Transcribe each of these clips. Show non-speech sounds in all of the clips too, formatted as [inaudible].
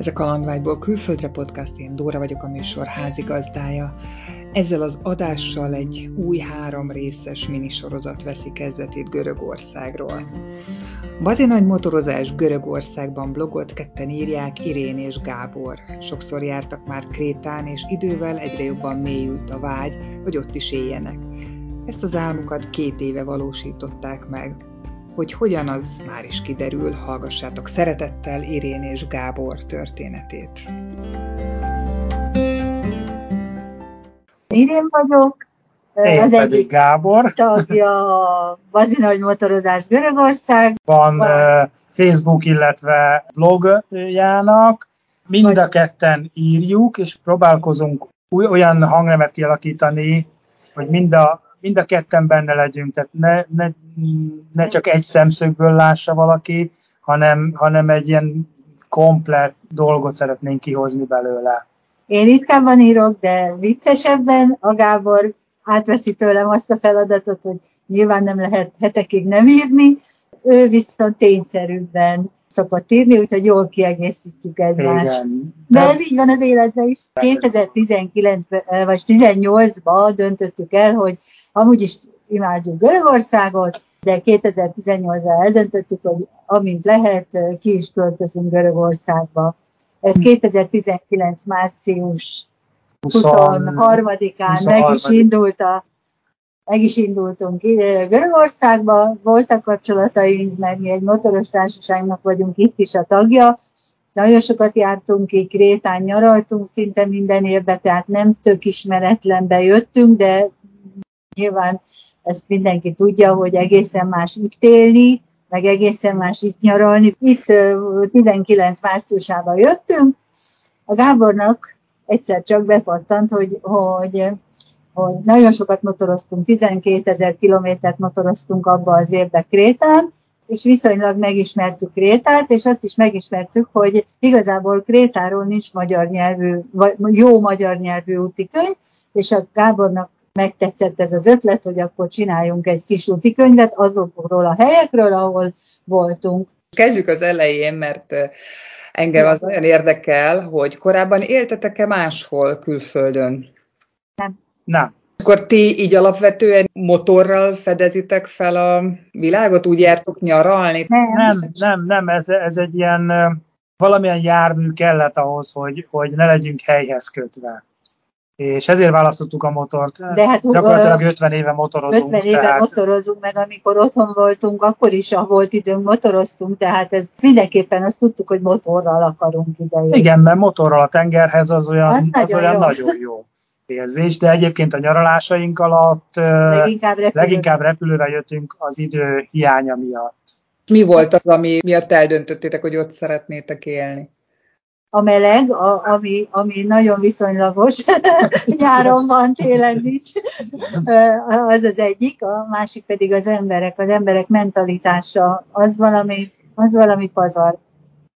Ez a Kalandvágyból külföldre podcast, én Dóra vagyok a műsor házigazdája. Ezzel az adással egy új három részes minisorozat veszi kezdetét Görögországról. Bazi nagy motorozás Görögországban blogot ketten írják Irén és Gábor. Sokszor jártak már Krétán, és idővel egyre jobban mélyült a vágy, hogy ott is éljenek. Ezt az álmukat két éve valósították meg. Hogy hogyan, az már is kiderül, hallgassátok szeretettel Irén és Gábor történetét. Irén vagyok, Én az egyik Gábor. tagja a Bazinagy Motorozás Görögország. Van Van Facebook, illetve blogjának. Mind a ketten írjuk, és próbálkozunk olyan hangnemet kialakítani, hogy mind a mind a ketten benne legyünk, tehát ne, ne, ne csak egy szemszögből lássa valaki, hanem, hanem egy ilyen komplet dolgot szeretnénk kihozni belőle. Én ritkábban írok, de viccesebben a Gábor átveszi tőlem azt a feladatot, hogy nyilván nem lehet hetekig nem írni, ő viszont tényszerűbben szokott írni, úgyhogy jól kiegészítjük egymást. Igen. De ez így van az életben is. 2019-ben, vagy 18-ban döntöttük el, hogy amúgy is imádjuk Görögországot, de 2018-ban eldöntöttük, hogy amint lehet, ki is költözünk Görögörországba. Ez 2019 március 23-án meg is indult a meg is indultunk Görögországba, voltak kapcsolataink, mert mi egy motoros társaságnak vagyunk itt is a tagja, nagyon sokat jártunk ki, Krétán nyaraltunk szinte minden évben, tehát nem tök ismeretlenbe jöttünk, de nyilván ezt mindenki tudja, hogy egészen más itt élni, meg egészen más itt nyaralni. Itt 19 márciusában jöttünk, a Gábornak egyszer csak bepattant, hogy, hogy, hogy nagyon sokat motoroztunk, 12 ezer kilométert motoroztunk abba az évbe Krétán, és viszonylag megismertük Krétát, és azt is megismertük, hogy igazából Krétáról nincs magyar nyelvű, jó magyar nyelvű útikönyv, és a Gábornak megtetszett ez az ötlet, hogy akkor csináljunk egy kis útikönyvet azokról a helyekről, ahol voltunk. Kezdjük az elején, mert engem az nagyon érdekel, hogy korábban éltetek-e máshol külföldön? Nem. Nem. Akkor ti így alapvetően motorral fedezitek fel a világot? Úgy jártok nyaralni? Nem, nem, nem, nem ez, ez egy ilyen valamilyen jármű kellett ahhoz, hogy, hogy ne legyünk helyhez kötve és ezért választottuk a motort. De hát, Gyakorlatilag 50 éve motorozunk. 50 éve tehát... motorozunk, meg amikor otthon voltunk, akkor is, ha volt időnk, motoroztunk, tehát ez mindenképpen azt tudtuk, hogy motorral akarunk ide. Igen, mert motorral a tengerhez az olyan, az, az nagyon, olyan jó. nagyon jó érzés, de egyébként a nyaralásaink alatt leginkább repülőre. leginkább repülőre jöttünk az idő hiánya miatt. Mi volt az, ami miatt eldöntöttétek, hogy ott szeretnétek élni? a meleg, a, ami, ami nagyon viszonylagos, [laughs] nyáron van, télen nincs, az az egyik, a másik pedig az emberek, az emberek mentalitása, az valami, az valami pazar.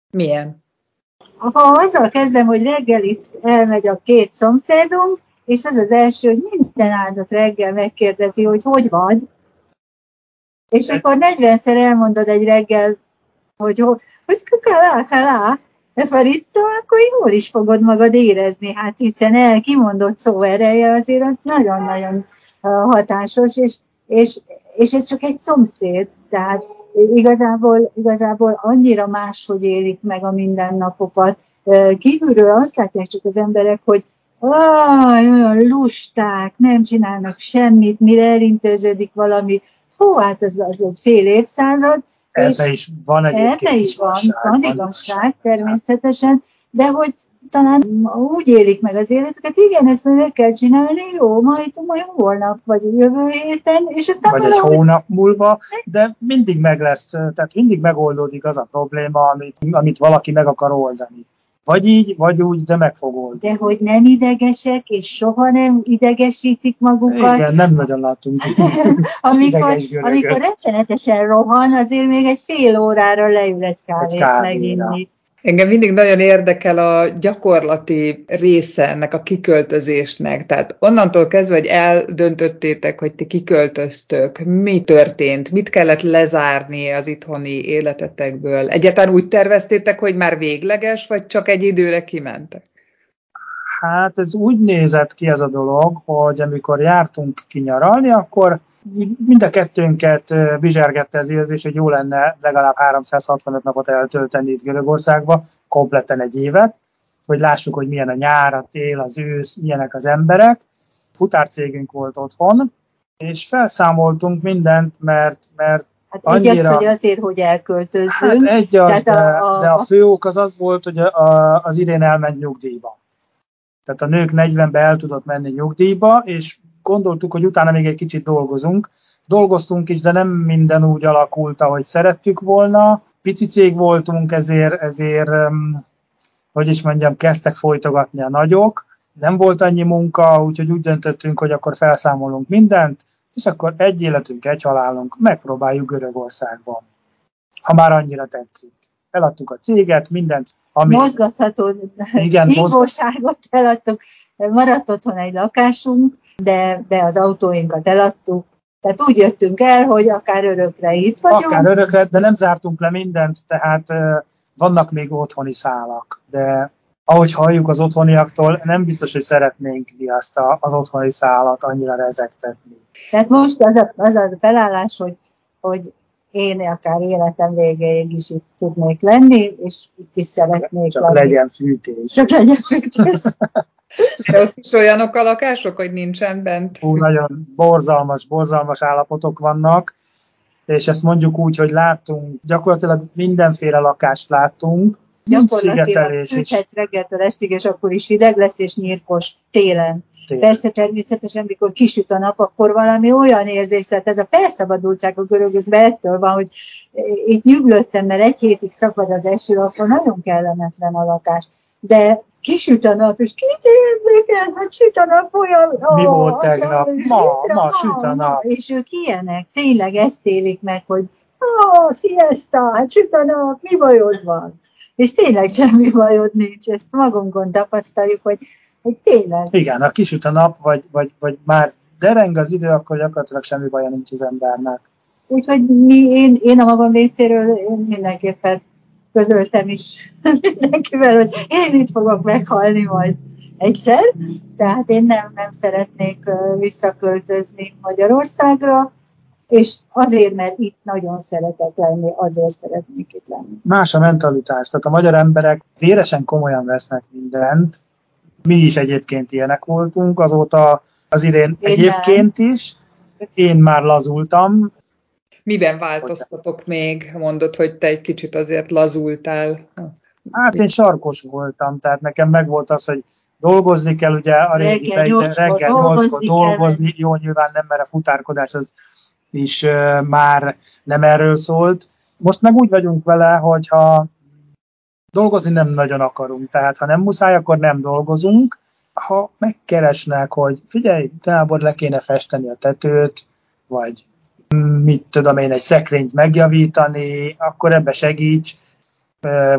Milyen? Ha azzal kezdem, hogy reggel itt elmegy a két szomszédunk, és az az első, hogy minden áldott reggel megkérdezi, hogy hogy vagy, és mikor 40-szer elmondod egy reggel, hogy hogy, hogy kalá, kalá, Efarisztó, akkor jól is fogod magad érezni, hát hiszen el kimondott szó ereje azért az nagyon-nagyon hatásos, és, és, és ez csak egy szomszéd, tehát igazából, igazából annyira máshogy élik meg a mindennapokat. Kívülről azt látják csak az emberek, hogy Aj, olyan lusták, nem csinálnak semmit, mire elintéződik valami. Hú, hát az, az egy fél évszázad, Ebbe is van egyébként Ebbe is van, van igazság természetesen, de hogy talán úgy élik meg az életüket, igen, ezt meg kell csinálni, jó, majd, majd holnap, vagy jövő héten, és aztán Vagy valahogy... egy hónap múlva, de mindig meg lesz, tehát mindig megoldódik az a probléma, amit, amit valaki meg akar oldani. Vagy így, vagy úgy, de meg fog oldani. De hogy nem idegesek, és soha nem idegesítik magukat. Igen, nem nagyon látunk [laughs] amikor, amikor rettenetesen rohan, azért még egy fél órára leül egy kávét egy meginni. Engem mindig nagyon érdekel a gyakorlati része ennek a kiköltözésnek. Tehát onnantól kezdve, hogy eldöntöttétek, hogy ti kiköltöztök, mi történt, mit kellett lezárni az itthoni életetekből? Egyáltalán úgy terveztétek, hogy már végleges, vagy csak egy időre kimentek? Hát ez úgy nézett ki ez a dolog, hogy amikor jártunk kinyaralni, akkor mind a kettőnket bizsergette az érzés, hogy jó lenne legalább 365 napot eltölteni itt Görögországba, kompletten egy évet, hogy lássuk, hogy milyen a nyár, a tél, az ősz, milyenek az emberek. Futárcégünk volt otthon, és felszámoltunk mindent, mert, mert Hát annyira... egy az, hogy azért, hogy elköltözzünk. Hát egy az, de, a, a, de a fő ok az az volt, hogy a, a, az Irén elment nyugdíjba. Tehát a nők 40-be el tudott menni nyugdíjba, és gondoltuk, hogy utána még egy kicsit dolgozunk. Dolgoztunk is, de nem minden úgy alakult, ahogy szerettük volna. Pici cég voltunk, ezért, ezért hogy is mondjam, kezdtek folytogatni a nagyok. Nem volt annyi munka, úgyhogy úgy döntöttünk, hogy akkor felszámolunk mindent, és akkor egy életünk, egy halálunk, megpróbáljuk Görögországban. Ha már annyira tetszik eladtuk a céget, mindent. Ami... Mozgatható igen, hívóságot eladtuk, maradt otthon egy lakásunk, de, de az autóinkat eladtuk, tehát úgy jöttünk el, hogy akár örökre itt vagyunk. Akár örökre, de nem zártunk le mindent, tehát vannak még otthoni szálak, de ahogy halljuk az otthoniaktól, nem biztos, hogy szeretnénk mi azt a, az otthoni szállat annyira rezektetni. Tehát most az a, az a felállás, hogy, hogy én akár életem végéig is itt tudnék lenni, és itt is szeretnék Csak lenni. legyen fűtés. Csak legyen fűtés. Is olyanok a lakások, hogy nincsen bent? Hú, nagyon borzalmas, borzalmas állapotok vannak, és ezt mondjuk úgy, hogy láttunk, gyakorlatilag mindenféle lakást láttunk, Gyakorlatilag fűthetsz reggeltől estig, és akkor is hideg lesz, és nyírkos télen. Télen. Persze természetesen, mikor kisüt a nap, akkor valami olyan érzés, tehát ez a felszabadultság a görögökben ettől van, hogy itt nyuglöttem, mert egy hétig szakad az eső, akkor nagyon kellemetlen a lakás. De kisüt a nap, és két érdekel, hogy süt a nap olyan... Mi volt tegnap? Ma, ma, süt a nap. És ők ilyenek, tényleg ezt élik meg, hogy ah, fiesta, hát süt a nap, mi bajod van? És tényleg semmi bajod nincs, ezt magunkon tapasztaljuk, hogy, hogy tényleg. Igen, ha kisüt a nap, vagy, vagy, vagy már dereng az idő, akkor gyakorlatilag semmi baja nincs az embernek. Úgyhogy mi, én, én a magam részéről én mindenképpen közöltem is [laughs] mindenkivel, hogy én itt fogok meghalni majd egyszer, tehát én nem, nem szeretnék visszaköltözni Magyarországra, és azért, mert itt nagyon szeretek lenni, azért szeretnék itt lenni. Más a mentalitás, tehát a magyar emberek véresen komolyan vesznek mindent, mi is egyébként ilyenek voltunk, azóta az idén Én egyébként nem. is, én már lazultam. Miben változtatok még? Mondod, hogy te egy kicsit azért lazultál. Hát én sarkos voltam, tehát nekem meg volt az, hogy dolgozni kell, ugye a régi reggel, reggel 8-kor dolgozni, jó, nyilván nem, mert a futárkodás az is már nem erről szólt. Most meg úgy vagyunk vele, hogyha dolgozni nem nagyon akarunk, tehát ha nem muszáj, akkor nem dolgozunk. Ha megkeresnek, hogy figyelj, Gábor, le kéne festeni a tetőt, vagy mit tudom én, egy szekrényt megjavítani, akkor ebbe segíts,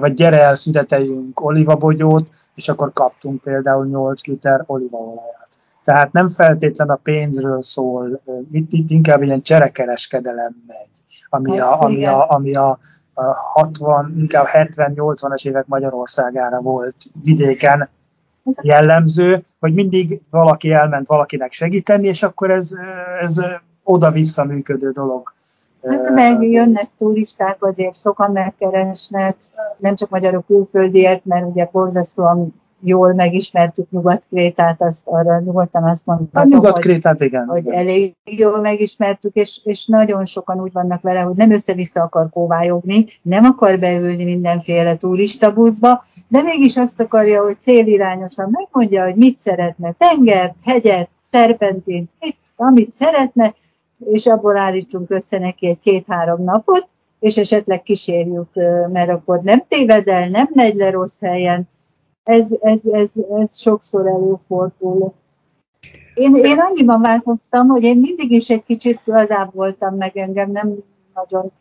vagy gyere el, szüreteljünk olivabogyót, és akkor kaptunk például 8 liter olívaolajat. Tehát nem feltétlen a pénzről szól, itt, itt inkább ilyen cserekereskedelem megy, ami a, ami a, ami a, a 60, inkább 70-80-as évek Magyarországára volt vidéken jellemző, hogy mindig valaki elment valakinek segíteni, és akkor ez, ez oda-vissza működő dolog. Hát meg jönnek turisták, azért sokan megkeresnek, nem csak magyarok, külföldiek, mert ugye borzasztóan jól megismertük Nyugat-Krétát, azt arra nyugodtan azt mondhatom, Nyugat-Krétát, igen. hogy elég jól megismertük, és, és nagyon sokan úgy vannak vele, hogy nem össze-vissza akar kóvályogni, nem akar beülni mindenféle turista buszba, de mégis azt akarja, hogy célirányosan megmondja, hogy mit szeretne, tengert, hegyet, szerpentint, mit, amit szeretne, és abból állítsunk össze neki egy két-három napot, és esetleg kísérjük, mert akkor nem téved el, nem megy le rossz helyen, ez, ez, ez, ez sokszor előfordul. Én, én annyiban változtam, hogy én mindig is egy kicsit lazább voltam, meg engem nem nagyon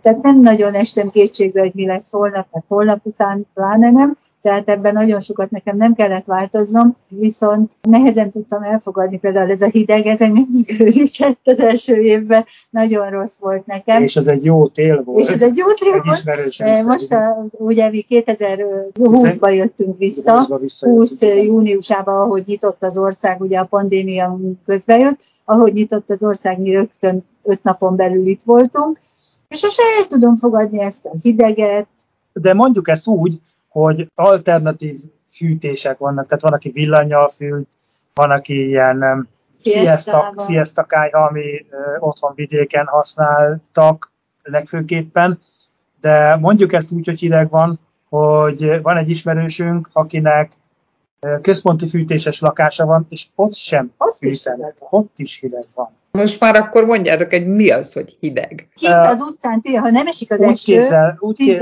Tehát nem nagyon estem kétségbe, hogy mi lesz holnap, meg holnap után pláne nem, tehát ebben nagyon sokat nekem nem kellett változnom, viszont nehezen tudtam elfogadni például ez a hideg, ez engem őrített az első évben, nagyon rossz volt nekem. És ez egy jó tél volt. És ez egy jó tél volt. Most a, ugye mi 2020-ban jöttünk vissza, 20 júniusában, ahogy nyitott az ország, ugye a pandémia közbejött, ahogy nyitott az ország, mi rögtön öt napon belül itt voltunk, és most el tudom fogadni ezt a hideget. De mondjuk ezt úgy, hogy alternatív fűtések vannak, tehát van, aki villanyjal fűt, van, aki ilyen sziasztakája, ami otthon vidéken használtak legfőképpen, de mondjuk ezt úgy, hogy hideg van, hogy van egy ismerősünk, akinek központi fűtéses lakása van, és ott sem ott fűtenek. Ott is hideg van. Most már akkor mondjátok, hogy mi az, hogy hideg. Kint az utcán, ha nem esik az úgy eső, képzel, úgy 10,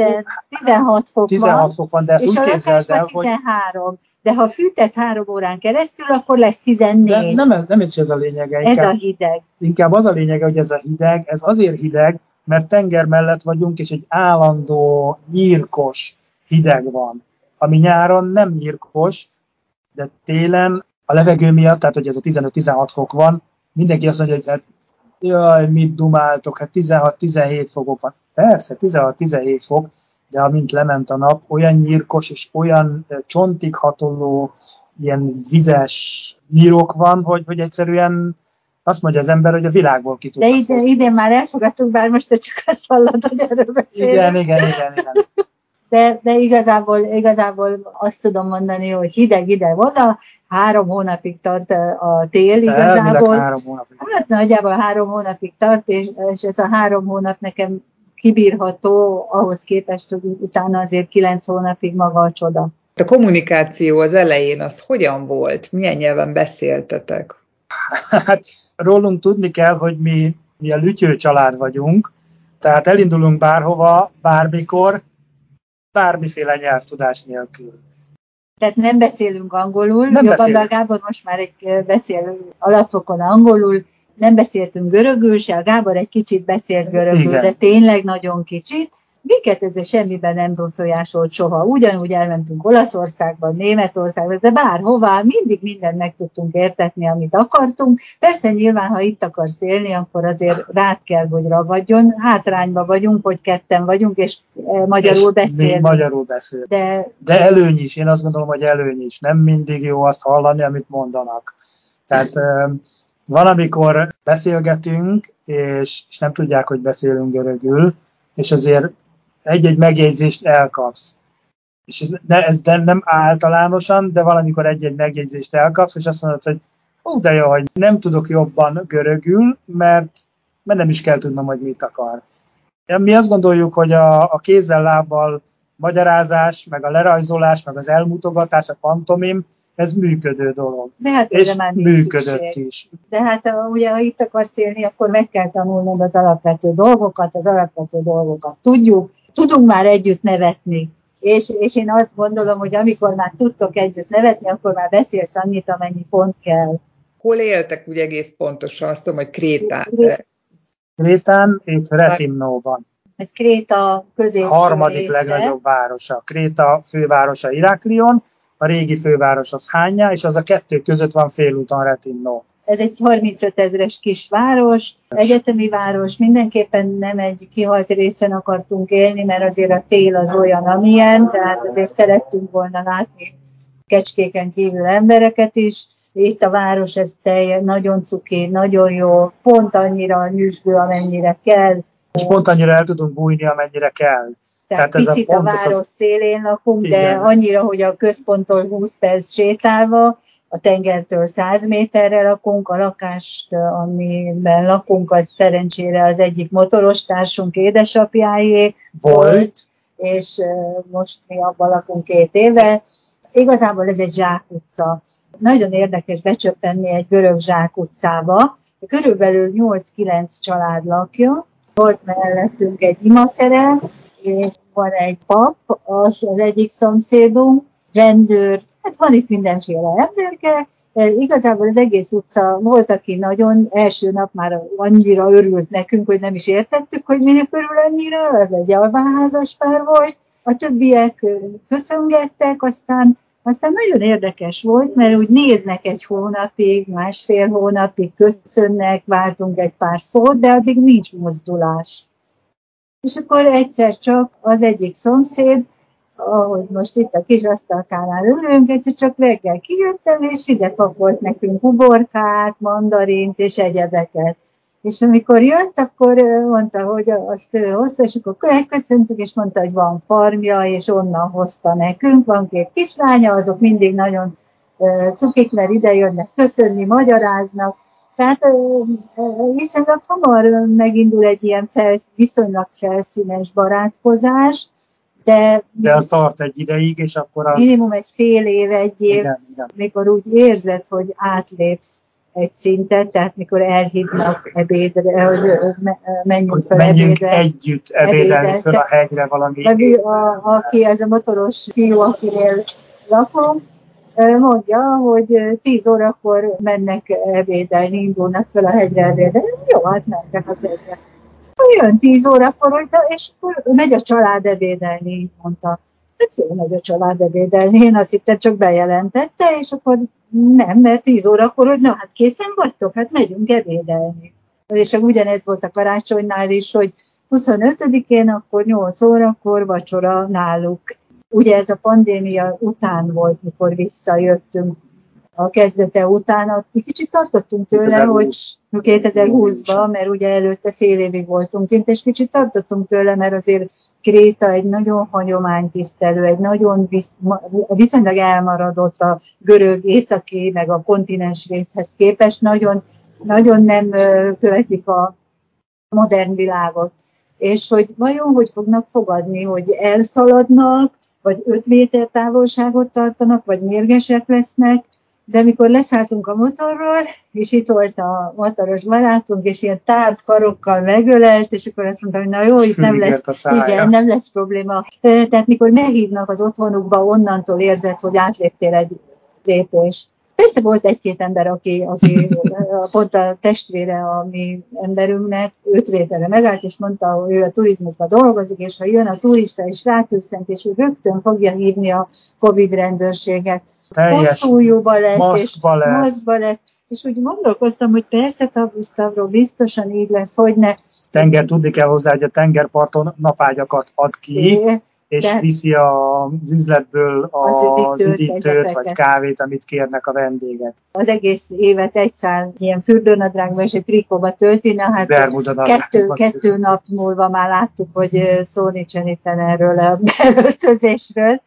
16 fok 16 van, fok van, de ezt és úgy a lakásban hogy 13. De ha fűtesz három órán keresztül, akkor lesz 14. de nem, nem is ez a lényege. ez Inkább, a hideg. inkább az a lényege, hogy ez a hideg, ez azért hideg, mert tenger mellett vagyunk, és egy állandó, nyírkos hideg van, ami nyáron nem nyírkos, de télen a levegő miatt, tehát hogy ez a 15-16 fok van, mindenki azt mondja, hogy hát jaj, mit dumáltok, hát 16-17 fokok van. Persze, 16-17 fok, de amint lement a nap, olyan nyírkos és olyan csontig hatoló, ilyen vizes nyírok van, hogy, hogy egyszerűen azt mondja az ember, hogy a világból ki De ide, ide már elfogadtuk, bár most te csak azt hallod, hogy erről beszélünk. Igen, igen, igen, igen. De, de igazából, igazából azt tudom mondani, hogy hideg ide oda, három hónapig tart a tél igazából. három hónapig. Hát nagyjából három hónapig tart, és, és ez a három hónap nekem kibírható ahhoz képest, hogy utána azért kilenc hónapig maga a csoda. A kommunikáció az elején az hogyan volt? Milyen nyelven beszéltetek? Hát rólunk tudni kell, hogy mi, mi a lütyő család vagyunk, tehát elindulunk bárhova, bármikor, bármiféle nyelvtudás nélkül. Tehát nem beszélünk angolul, Nem beszélünk. Gábor most már egy beszél alapfokon angolul, nem beszéltünk görögül se, a Gábor egy kicsit beszélt görögül, Igen. de tényleg nagyon kicsit. Minket ez semmiben nem befolyásolt soha. Ugyanúgy elmentünk Olaszországba, Németországba, de bárhová, mindig mindent meg tudtunk értetni, amit akartunk. Persze nyilván, ha itt akarsz élni, akkor azért rád kell, hogy ragadjon. Hátrányba vagyunk, hogy ketten vagyunk, és eh, magyarul És beszélünk. magyarul beszél. De De előny is, én azt gondolom, hogy előny is. Nem mindig jó azt hallani, amit mondanak. Tehát ö, van, amikor beszélgetünk, és, és nem tudják, hogy beszélünk görögül, és azért egy-egy megjegyzést elkapsz. És ez, de ez de nem általánosan, de valamikor egy-egy megjegyzést elkapsz, és azt mondod, hogy ó, de jó, hogy nem tudok jobban görögül, mert, mert nem is kell tudnom, hogy mit akar. Mi azt gondoljuk, hogy a, a kézzel, lábbal magyarázás, meg a lerajzolás, meg az elmutogatás, a pantomim, ez működő dolog. De hát És már működött szükség. is. De hát ugye, ha itt akarsz élni, akkor meg kell tanulnod az alapvető dolgokat, az alapvető dolgokat tudjuk, tudunk már együtt nevetni. És, és én azt gondolom, hogy amikor már tudtok együtt nevetni, akkor már beszélsz annyit, amennyi pont kell. Hol éltek úgy egész pontosan? Azt tudom, hogy Krétán. Krétán és Retimnóban. Ez Kréta középső harmadik része. legnagyobb városa. Kréta fővárosa Iraklion, a régi főváros az Hánya, és az a kettő között van félúton Retimnó. Ez egy 35 ezres kis város, egyetemi város, mindenképpen nem egy kihalt részen akartunk élni, mert azért a tél az olyan, amilyen, tehát azért szerettünk volna látni kecskéken kívül embereket is. Itt a város, ez telje, nagyon cuki, nagyon jó, pont annyira nyüzsgő, amennyire kell. És pont annyira el tudunk bújni, amennyire kell. Tehát, Tehát ez a picit a, pont, ez város az- szélén lakunk, de Igen. annyira, hogy a központtól 20 perc sétálva, a tengertől 100 méterre lakunk, a lakást, amiben lakunk, az szerencsére az egyik motoros társunk édesapjáé Volt, és most mi abban lakunk két éve. Igazából ez egy zsákutca. Nagyon érdekes becsöppenni egy görög zsákutcába. Körülbelül 8-9 család lakja. Volt mellettünk egy imatere, és van egy pap, az az egyik szomszédunk, rendőr, hát van itt mindenféle emberke, igazából az egész utca volt, aki nagyon első nap már annyira örült nekünk, hogy nem is értettük, hogy minek örül annyira, ez egy alváházas pár volt, a többiek köszöngettek, aztán aztán nagyon érdekes volt, mert úgy néznek egy hónapig, másfél hónapig, köszönnek, váltunk egy pár szót, de addig nincs mozdulás. És akkor egyszer csak az egyik szomszéd, ahogy most itt a kis asztalkánál ülünk, egyszer csak reggel kijöttem, és ide pakolt nekünk uborkát, mandarint és egyebeket. És amikor jött, akkor mondta, hogy azt hozta, és akkor elköszöntük, és mondta, hogy van farmja, és onnan hozta nekünk. Van két kislánya, azok mindig nagyon cukik, mert ide jönnek köszönni, magyaráznak. Tehát viszonylag hamar megindul egy ilyen felsz, viszonylag felszínes barátkozás, de, de az tart egy ideig, és akkor az... Minimum egy fél év, egy év, igen, igen. mikor úgy érzed, hogy átlépsz egy szintet, tehát mikor elhívnak ebédre, hogy menjünk hogy fel menjünk ebédre. együtt ebédelni ebédre, fel a hegyre valami. A, aki, ez a motoros fiú, akinél lakom, mondja, hogy 10 órakor mennek ebédelni, indulnak fel a hegyre ebédelni. Jó, hát mentek az egyre. Jön 10 órakor, és akkor megy a család ebédelni, mondta. Hát jó, megy a család ebédelni. Én azt hittem, csak bejelentette, és akkor nem, mert 10 órakor, hogy na hát készen vagytok, hát megyünk ebédelni. És ugyanez volt a karácsonynál is, hogy 25-én, akkor 8 órakor vacsora náluk. Ugye ez a pandémia után volt, mikor visszajöttünk a kezdete után, ott kicsit tartottunk tőle, 2020. hogy 2020-ban, mert ugye előtte fél évig voltunk kint, és kicsit tartottunk tőle, mert azért Kréta egy nagyon hagyománytisztelő, egy nagyon visz, viszonylag elmaradott a görög északi, meg a kontinens részhez képest, nagyon, nagyon nem követik a modern világot. És hogy vajon hogy fognak fogadni, hogy elszaladnak, vagy 5 méter távolságot tartanak, vagy mérgesek lesznek, de amikor leszálltunk a motorról, és itt volt a motoros barátunk, és ilyen tárt karokkal megölelt, és akkor azt mondta, hogy na jó, itt nem lesz, igen, nem lesz probléma. Tehát mikor meghívnak az otthonukba, onnantól érzed, hogy átléptél egy lépés. Persze volt egy-két ember, aki, aki [laughs] pont a testvére a mi emberünknek öt vételre megállt, és mondta, hogy ő a turizmusban dolgozik, és ha jön a turista, és rátűszent, és ő rögtön fogja hívni a Covid rendőrséget. Hosszú jóba lesz, és lesz. maszkba lesz. És úgy gondolkoztam, hogy persze Tavusztavról biztosan így lesz, hogy ne. Tenger, tudni kell hozzá, hogy a tengerparton napágyakat ad ki. É és De viszi az üzletből az, az üdítőt, üdítőt vagy kávét, amit kérnek a vendégek. Az egész évet egy szál ilyen fürdőnadrágba és egy trikóba tölti, na hát kettő, kettő nap múlva már láttuk, hogy szó nincsen itt erről a [laughs] beöltözésről,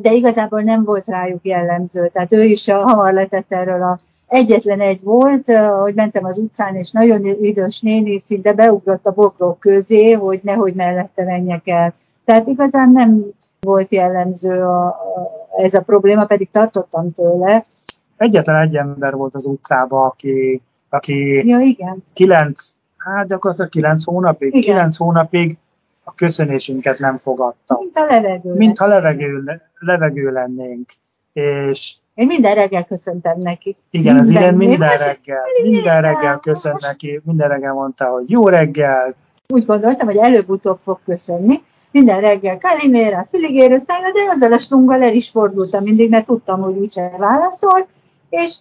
de igazából nem volt rájuk jellemző. Tehát ő is hamar letett erről a egyetlen egy volt, hogy mentem az utcán, és nagyon idős néni szinte beugrott a bokrok közé, hogy nehogy mellette menjek el. Tehát igazán nem volt jellemző a, a, ez a probléma, pedig tartottam tőle. Egyetlen egy ember volt az utcában, aki, aki ja, igen. kilenc, hát gyakorlatilag kilenc hónapig, igen. kilenc hónapig a köszönésünket nem fogadta. Mint a levegő. Mint ha levegő, levegő lennénk. És én minden reggel köszöntem neki. Igen, az ilyen minden reggel, minden reggel köszönt neki, minden reggel mondta, hogy jó reggel. Úgy gondoltam, hogy előbb-utóbb fog köszönni. Minden reggel Kalimera, Füligérő szállja, de azzal a stunggal el is fordultam mindig, mert tudtam, hogy úgyse válaszol, és,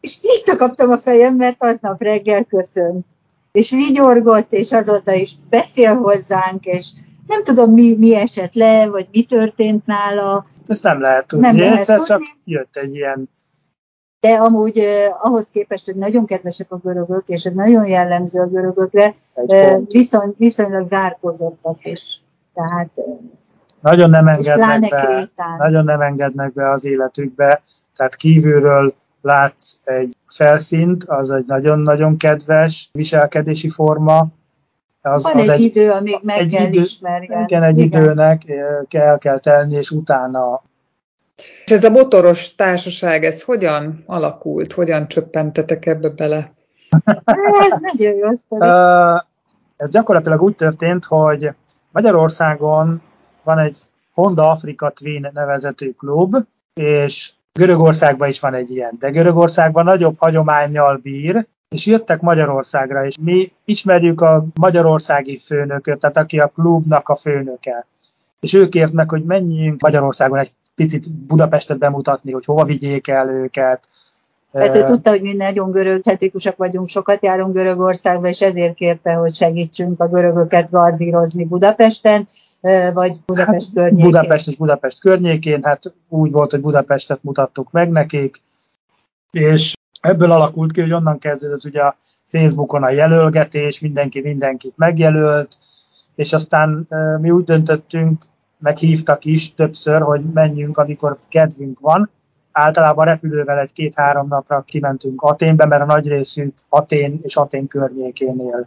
és visszakaptam a fejem, mert aznap reggel köszönt. És vigyorgott, és azóta is beszél hozzánk, és nem tudom, mi, mi esett le, vagy mi történt nála. Ezt nem lehet tudni. Nem lehet Egyszer tudni. csak jött egy ilyen de amúgy eh, ahhoz képest, hogy nagyon kedvesek a görögök, és ez nagyon jellemző a görögökre, eh, viszony, viszonylag zárkozottak is. Tehát, nagyon nem engednek be, nagyon nem engednek be az életükbe, tehát kívülről látsz egy felszínt, az egy nagyon-nagyon kedves viselkedési forma, az, Van az egy, egy idő, amíg meg egy kell idő, ismerni. Igen, egy igen. időnek kell, kell telni, és utána. És ez a motoros társaság, ez hogyan alakult? Hogyan csöppentetek ebbe bele? ez nagyon jó sztori. Ez gyakorlatilag úgy történt, hogy Magyarországon van egy Honda Afrika Twin nevezetű klub, és Görögországban is van egy ilyen, de Görögországban nagyobb hagyományjal bír, és jöttek Magyarországra, és mi ismerjük a magyarországi főnököt, tehát aki a klubnak a főnöke. És ők kért meg, hogy menjünk Magyarországon egy picit Budapestet bemutatni, hogy hova vigyék el őket, tehát ő tudta, hogy mi nagyon görögcentrikusak vagyunk, sokat járunk Görögországba, és ezért kérte, hogy segítsünk a görögöket gardírozni Budapesten, vagy Budapest hát, környékén. Budapest és Budapest környékén, hát úgy volt, hogy Budapestet mutattuk meg nekik, és ebből alakult ki, hogy onnan kezdődött ugye a Facebookon a jelölgetés, mindenki mindenkit megjelölt, és aztán mi úgy döntöttünk, meghívtak is többször, hogy menjünk, amikor kedvünk van, általában repülővel egy két-három napra kimentünk Aténbe, mert a nagy részünk Atén és Atén környékén él.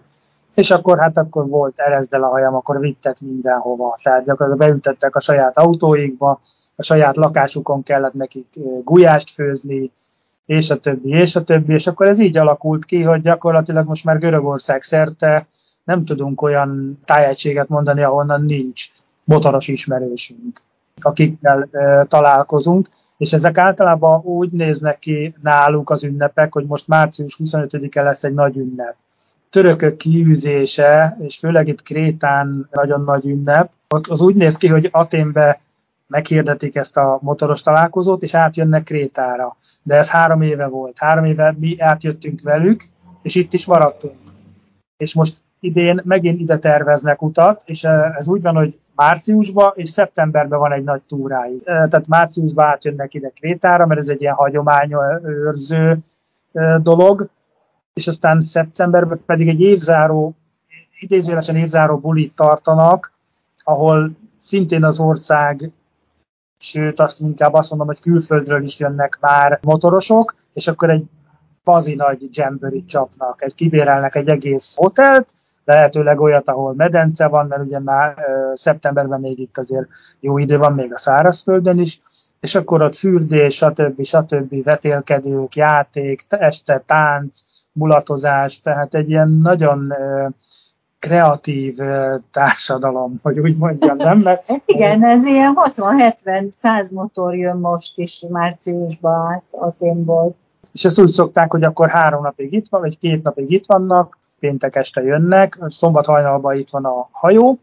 És akkor hát akkor volt erezdel a hajam, akkor vittek mindenhova. Tehát gyakorlatilag beültettek a saját autóikba, a saját lakásukon kellett nekik gulyást főzni, és a többi, és a többi, és akkor ez így alakult ki, hogy gyakorlatilag most már Görögország szerte nem tudunk olyan tájegységet mondani, ahonnan nincs motoros ismerősünk akikkel találkozunk, és ezek általában úgy néznek ki náluk az ünnepek, hogy most március 25-e lesz egy nagy ünnep. Törökök kiűzése, és főleg itt Krétán nagyon nagy ünnep, az úgy néz ki, hogy Aténbe meghirdetik ezt a motoros találkozót, és átjönnek Krétára. De ez három éve volt. Három éve mi átjöttünk velük, és itt is maradtunk. És most idén megint ide terveznek utat, és ez úgy van, hogy márciusban és szeptemberben van egy nagy túráig. Tehát márciusban átjönnek ide Krétára, mert ez egy ilyen hagyományőrző dolog, és aztán szeptemberben pedig egy évzáró, idézőjelesen évzáró bulit tartanak, ahol szintén az ország, sőt azt inkább azt mondom, hogy külföldről is jönnek már motorosok, és akkor egy bazi nagy jamboree csapnak, egy kibérelnek egy egész hotelt, lehetőleg olyat, ahol medence van, mert ugye már szeptemberben még itt azért jó idő van, még a szárazföldön is, és akkor ott fürdés, stb. stb. vetélkedők, játék, este tánc, mulatozás, tehát egy ilyen nagyon kreatív társadalom, hogy úgy mondjam, nem? Mert, [laughs] hát igen, ez ilyen 60-70-100 motor jön most is márciusban át Aténból. És ezt úgy szokták, hogy akkor három napig itt van, vagy két napig itt vannak, péntek este jönnek, szombat hajnalban itt van a hajó,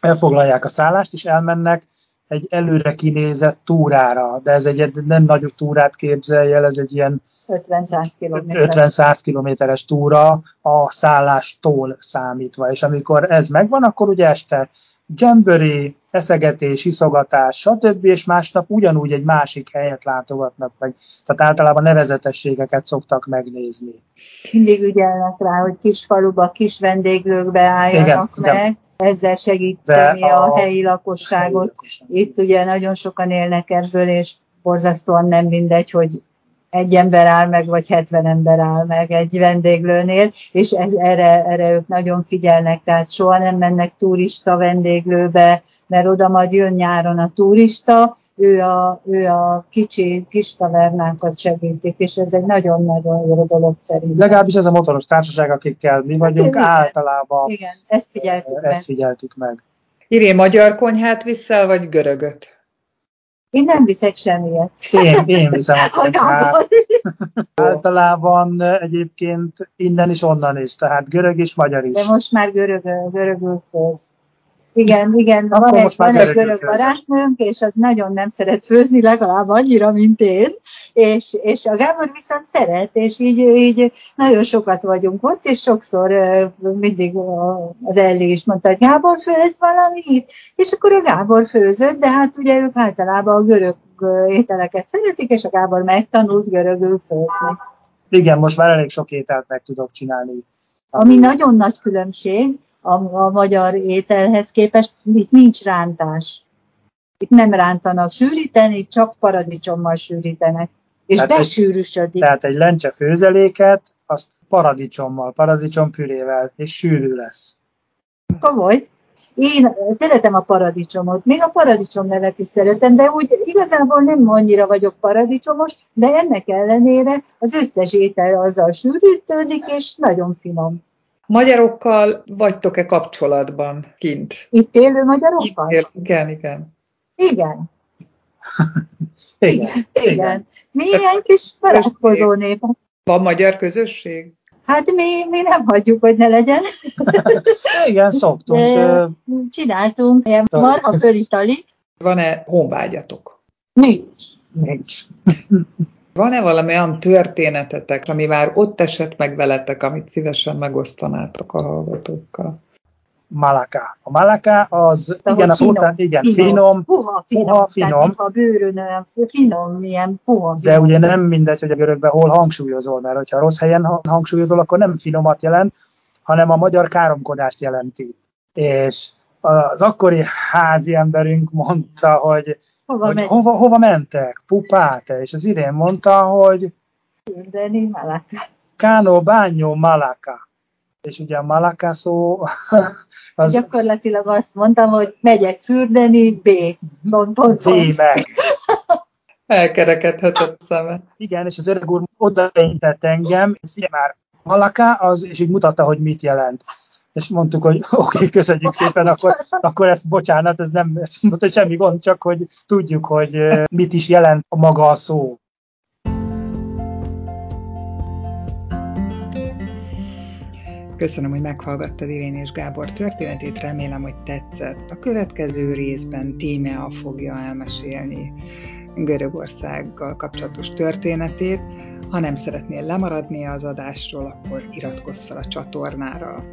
elfoglalják a szállást, és elmennek egy előre kinézett túrára, de ez egy nem nagyobb túrát képzelj el, ez egy ilyen 50-100 kilométeres túra a szállástól számítva, és amikor ez megvan, akkor ugye este Jamboree, eszegetés, iszogatás, stb. és másnap ugyanúgy egy másik helyet látogatnak meg. Tehát általában nevezetességeket szoktak megnézni. Mindig ügyelnek rá, hogy kis faluba, kis vendéglőkbe álljanak igen, meg, igen. ezzel segíteni a, a helyi lakosságot. Helyi lakosság. Itt ugye nagyon sokan élnek ebből, és borzasztóan nem mindegy, hogy egy ember áll meg, vagy 70 ember áll meg egy vendéglőnél, és ez, erre, erre ők nagyon figyelnek, tehát soha nem mennek turista vendéglőbe, mert oda majd jön nyáron a turista, ő a, ő a kicsi kis tavernákat segítik, és ez egy nagyon-nagyon jó dolog szerintem. Legalábbis ez a motoros társaság, akikkel mi vagyunk, igen, általában igen, ezt figyeltük, ezt figyeltük meg. Írjé magyar konyhát vissza, vagy görögöt? Én nem viszek semmiet. Én, én viszem a konyhát. [laughs] Általában egyébként innen is, onnan is, tehát görög és magyar is. De most már görög, görögül főz. Igen, igen, van egy, van egy görög barátnőnk, és az nagyon nem szeret főzni, legalább annyira, mint én, és, és a Gábor viszont szeret, és így, így nagyon sokat vagyunk ott, és sokszor mindig az Elli is mondta, hogy Gábor főz valamit, és akkor a Gábor főzött, de hát ugye ők általában a görög ételeket szeretik, és a Gábor megtanult görögül főzni. Igen, most már elég sok ételt meg tudok csinálni ami nagyon nagy különbség a, a magyar ételhez képest, itt nincs rántás. Itt nem rántanak sűríteni, csak paradicsommal sűrítenek. És tehát besűrűsödik. Egy, tehát egy lencse főzeléket, azt paradicsommal, paradicsompürével, és sűrű lesz. Komoly. Én szeretem a paradicsomot, még a paradicsom nevet is szeretem, de úgy igazából nem annyira vagyok paradicsomos, de ennek ellenére az összes étel azzal sűrítődik, és nagyon finom. Magyarokkal vagytok-e kapcsolatban kint? Itt élő magyarokkal? Itt él, igen, igen. Igen. [laughs] Igen. Igen. Igen. Mi ilyen kis barátkozó nép. Van magyar közösség? Hát mi, mi nem hagyjuk, hogy ne legyen. [laughs] Igen, szoktunk. De csináltunk ilyen marha fölitali. Van-e honvágyatok? Nincs. Nincs. Van-e valami olyan történetetek, ami már ott esett meg veletek, amit szívesen megosztanátok a hallgatókkal? Malaka. A malaka az, De igen, az finom, után, igen, finom, finom, Puha, finom. puha, finom. Tehát, a bőrön olyan finom, ilyen puha, de finom. ugye nem mindegy, hogy a görögben hol hangsúlyozol, mert hogyha rossz helyen ha- hangsúlyozol, akkor nem finomat jelent, hanem a magyar káromkodást jelenti. És az akkori házi emberünk mondta, hogy, Hova hogy megy? hova, hova mentek, pupáte, és az idén mondta, hogy Fürdeni, Malaka. Kánó, bányó, malaka. És ugye a malaka szó, [laughs] az Gyakorlatilag azt mondtam, hogy megyek fürdeni, B. Pont, pont, pont. vémek. Elkerekedhetett szeme. Igen, és az öreg úr odaintett engem, és figyelj már, malaká, az, és így mutatta, hogy mit jelent. És mondtuk, hogy [laughs] oké, okay, köszönjük szépen, akkor, akkor ezt bocsánat, ez nem mondta, semmi gond, csak hogy tudjuk, hogy mit is jelent a maga a szó. Köszönöm, hogy meghallgattad Irén és Gábor történetét, remélem, hogy tetszett. A következő részben Tímea fogja elmesélni Görögországgal kapcsolatos történetét. Ha nem szeretnél lemaradni az adásról, akkor iratkozz fel a csatornára.